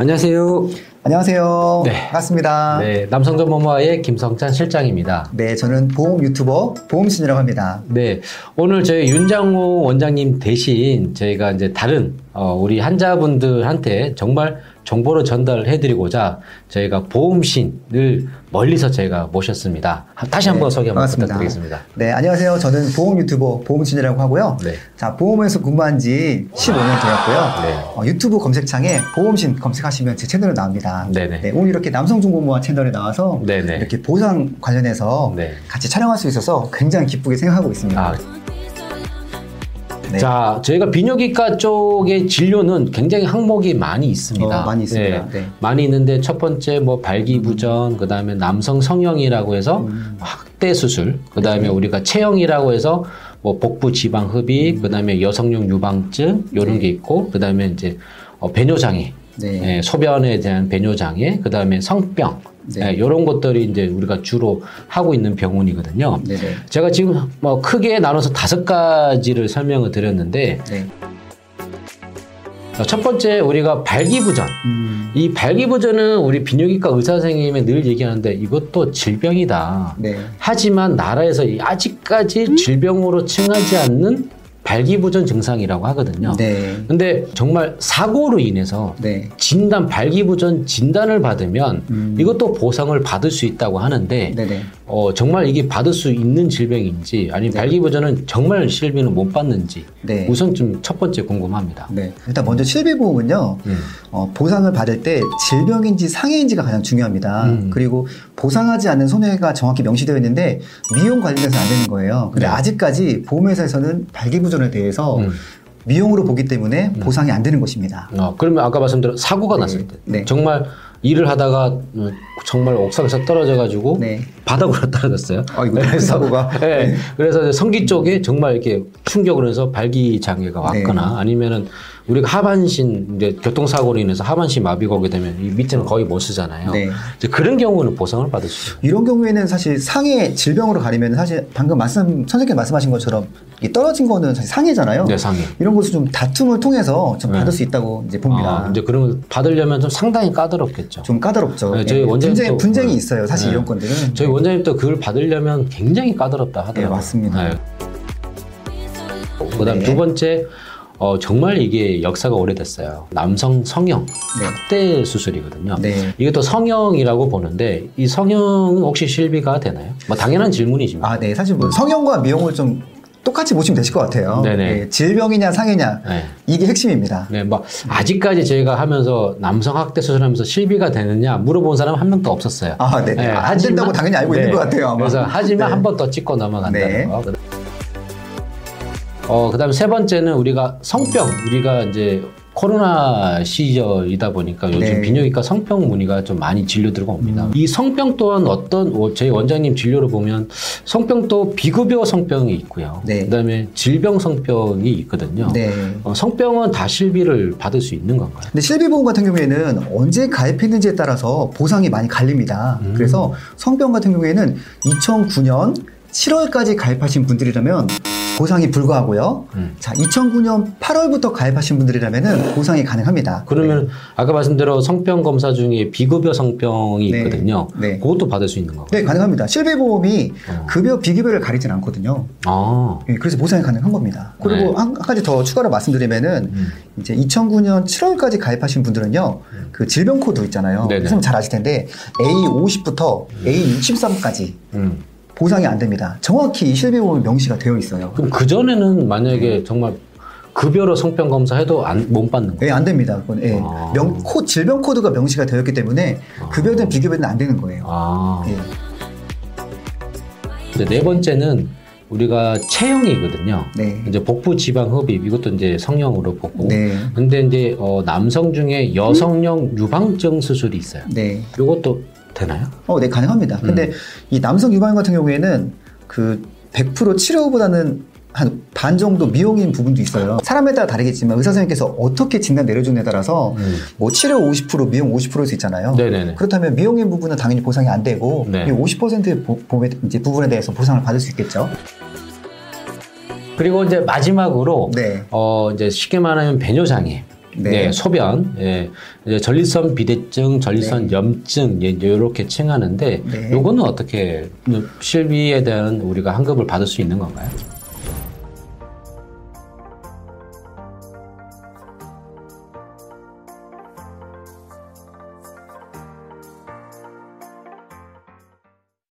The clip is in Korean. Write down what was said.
안녕하세요. 안녕하세요. 네. 반갑습니다. 네. 네, 남성전모모아의 김성찬 실장입니다. 저는 보험 유튜버 보험신이라고 합니다. 네, 오늘 저희 윤장호 원장님 대신 저희가 이제 다른 어, 우리 환자분들한테 정말 정보를 전달해드리고자 저희가 보험신을 멀리서 저희가 모셨습니다. 다시 한번 네, 소개 한번 반갑습니다. 부탁드리겠습니다. 네, 안녕하세요. 저는 보험 유튜버 보험신이라고 하고요. 네. 자, 보험에서 근무한 지 15년 되었고요. 네. 어, 유튜브 검색창에 보험신 검색하시면 제 채널에 나옵니다. 네네. 네, 오늘 이렇게 남성중공모아 채널에 나와서 네네. 이렇게 보상 관련해서 네. 같이 촬영할 수 있어서 굉장히 기쁘게 생각하고 있습니다. 아, 네. 자, 저희가 비뇨기과 쪽의 진료는 굉장히 항목이 많이 있습니다. 어, 많이 있습니다. 네. 많이 있는데 첫 번째 뭐 발기부전, 그 다음에 남성 성형이라고 해서 음. 확대 수술, 그 다음에 네. 우리가 체형이라고 해서 뭐 복부 지방 흡입, 그 다음에 여성용 유방증 요런 네. 게 있고, 그 다음에 이제 어, 배뇨 장애, 네. 예, 소변에 대한 배뇨 장애, 그 다음에 성병, 네. 예, 요런 것들이 이제 우리가 주로 하고 있는 병원이거든요. 네네. 제가 지금 뭐 크게 나눠서 다섯 가지를 설명을 드렸는데 네. 첫 번째 우리가 발기부전. 음, 이 발기부전은 우리 비뇨기과 의사 선생님이 늘 얘기하는데 이것도 질병이다. 네. 하지만 나라에서 이 아직까지 질병으로 칭하지 않는 발기부전 증상이라고 하거든요. 네. 근데 정말 사고로 인해서 네. 진단 발기부전 진단을 받으면 음. 이것도 보상을 받을 수 있다고 하는데 네네. 어, 정말 이게 받을 수 있는 질병인지 아니면 발기부전은 정말 실비는 못 받는지 네. 우선 좀 첫 번째 궁금합니다. 네. 일단 먼저 실비보험은요, 음. 어, 보상을 받을 때 질병인지 상해인지가 가장 중요합니다. 음. 그리고 보상하지 않는 손해가 정확히 명시되어 있는데 미용 관련해서는 안 되는 거예요. 근데 네. 아직까지 보험회사에서는 발기부전 에 대해서 음. 미용으로 보기 때문에 보상이 안 되는 것입니다. 어, 그러면 아까 말씀드린 사고가 네. 났을 때 네. 정말 일을 하다가 음, 정말 옥상에서 떨어져 가지고 네. 바닥으로 떨어졌어요. 아이고, 큰 사고가. 네. 네. 그래서 성기 쪽에 정말 이렇게 충격을 해서 발기 장애가 네. 왔거나 아니면은 우리가 하반신 이제 교통사고로 인해서 하반신 마비가 오게 되면 이 밑에는 거의 못 쓰잖아요. 네. 이제 그런 경우는 보상을 받을 수 있어요. 이런 경우에는 사실 상해 질병으로 가리면 사실 방금 말씀, 선생님 말씀하신 것처럼 이 떨어진 거는 사실 상해잖아요. 네, 상해. 이런 것을 좀 다툼을 통해서 좀 네. 받을 수 있다고 이제 봅니다. 아, 이제 그런 걸 받으려면 좀 상당히 까다롭겠죠. 좀 까다롭죠. 네, 저희 예, 원장님도- 분쟁, 분쟁이 네. 있어요. 사실 네. 이런 건들은. 저희 원장님도 그걸 받으려면 굉장히 까다롭다 하더라고요. 네, 맞습니다. 그다음 네. 두 번째 어, 정말 이게 역사가 오래됐어요. 남성 성형 네. 확대 수술이거든요. 네. 이것도 성형이라고 보는데 이 성형은 혹시 실비가 되나요? 뭐 당연한 질문이지만. 아, 네. 사실 뭐 성형과 미용을 좀 똑같이 보시면 되실 것 같아요. 네네. 예, 질병이냐 상해냐 네. 이게 핵심입니다. 네, 뭐 아직까지 저희가 하면서 남성 학대 수술하면서 실비가 되느냐 물어본 사람 한 명도 없었어요. 아, 네. 안 하지만- 된다고 당연히 알고 있는 것 같아요. 아마. 그래서 하지만 네. 한번 더 찍고 넘어간다는 네. 거. 어, 그다음에 세 번째는 우리가 성병. 우리가 이제 코로나 시절이다 보니까 요즘 네. 비뇨기과 성병 문의가 좀 많이 진료 들어옵니다. 이 성병 또한 어떤 어, 저희 원장님 진료를 보면 성병도 비급여 성병이 있고요. 네. 그다음에 질병 성병이 있거든요. 네. 어, 성병은 다 실비를 받을 수 있는 건가요? 근데 실비 보험 같은 경우에는 언제 가입했는지에 따라서 보상이 많이 갈립니다. 음. 그래서 성병 같은 경우에는 2009년 7월까지 가입하신 분들이라면 보상이 불가하고요. 음. 자, 2009년 8월부터 가입하신 분들이라면 보상이 가능합니다. 그러면 아까 말씀대로 성병 검사 중에 비급여 성병이 네. 있거든요. 네. 그것도 받을 수 있는 건가요? 네, 가능합니다. 실비보험이 어. 급여, 비급여를 가리진 않거든요. 아, 예, 그래서 보상이 가능한 겁니다. 그리고 네. 한, 한 가지 더 추가로 말씀드리면은 음. 이제 2009년 7월까지 가입하신 분들은요, 그 질병 코드 있잖아요. 선생님 잘 아실 텐데 A50부터 A63까지 음. 보상이 안 됩니다. 정확히 이 실비보험이 명시가 되어 있어요. 그럼 그 전에는 만약에 정말 급여로 성병 검사해도 안, 못 받는 거예요. 예, 안 됩니다. 그건 예. 아. 명, 코, 질병 코드가 명시가 되었기 때문에 급여든 비급여든 안 되는 거예요. 아. 예. 이제 네 번째는 우리가 체형이거든요. 네. 이제 복부 지방 흡입 이것도 이제 성형으로 보고. 네. 근데 이제 어, 남성 중에 여성용 유방증 수술이 있어요. 네. 이것도 되나요? 어, 네, 가능합니다. 음. 근데 이 남성 유방 같은 경우에는 그 100% 치료보다는 한반 정도 미용인 부분도 있어요. 사람에 따라 다르겠지만 의사 선생님께서 어떻게 진단 내려주느냐에 따라서 음. 뭐 치료 50% 미용 50%일 수 있잖아요. 네네네. 그렇다면 미용인 부분은 당연히 보상이 안 되고 네. 이 50%의 보, 보험에 이제 부분에 대해서 보상을 받을 수 있겠죠. 그리고 이제 마지막으로 네. 어 이제 쉽게 말하면 배뇨 장애. 네. 네, 소변, 예, 이제 전립선 비대증, 전립선 염증, 예, 이렇게 칭하는데 네. 요거는 어떻게 실비에 대한 우리가 환급을 받을 수 있는 건가요?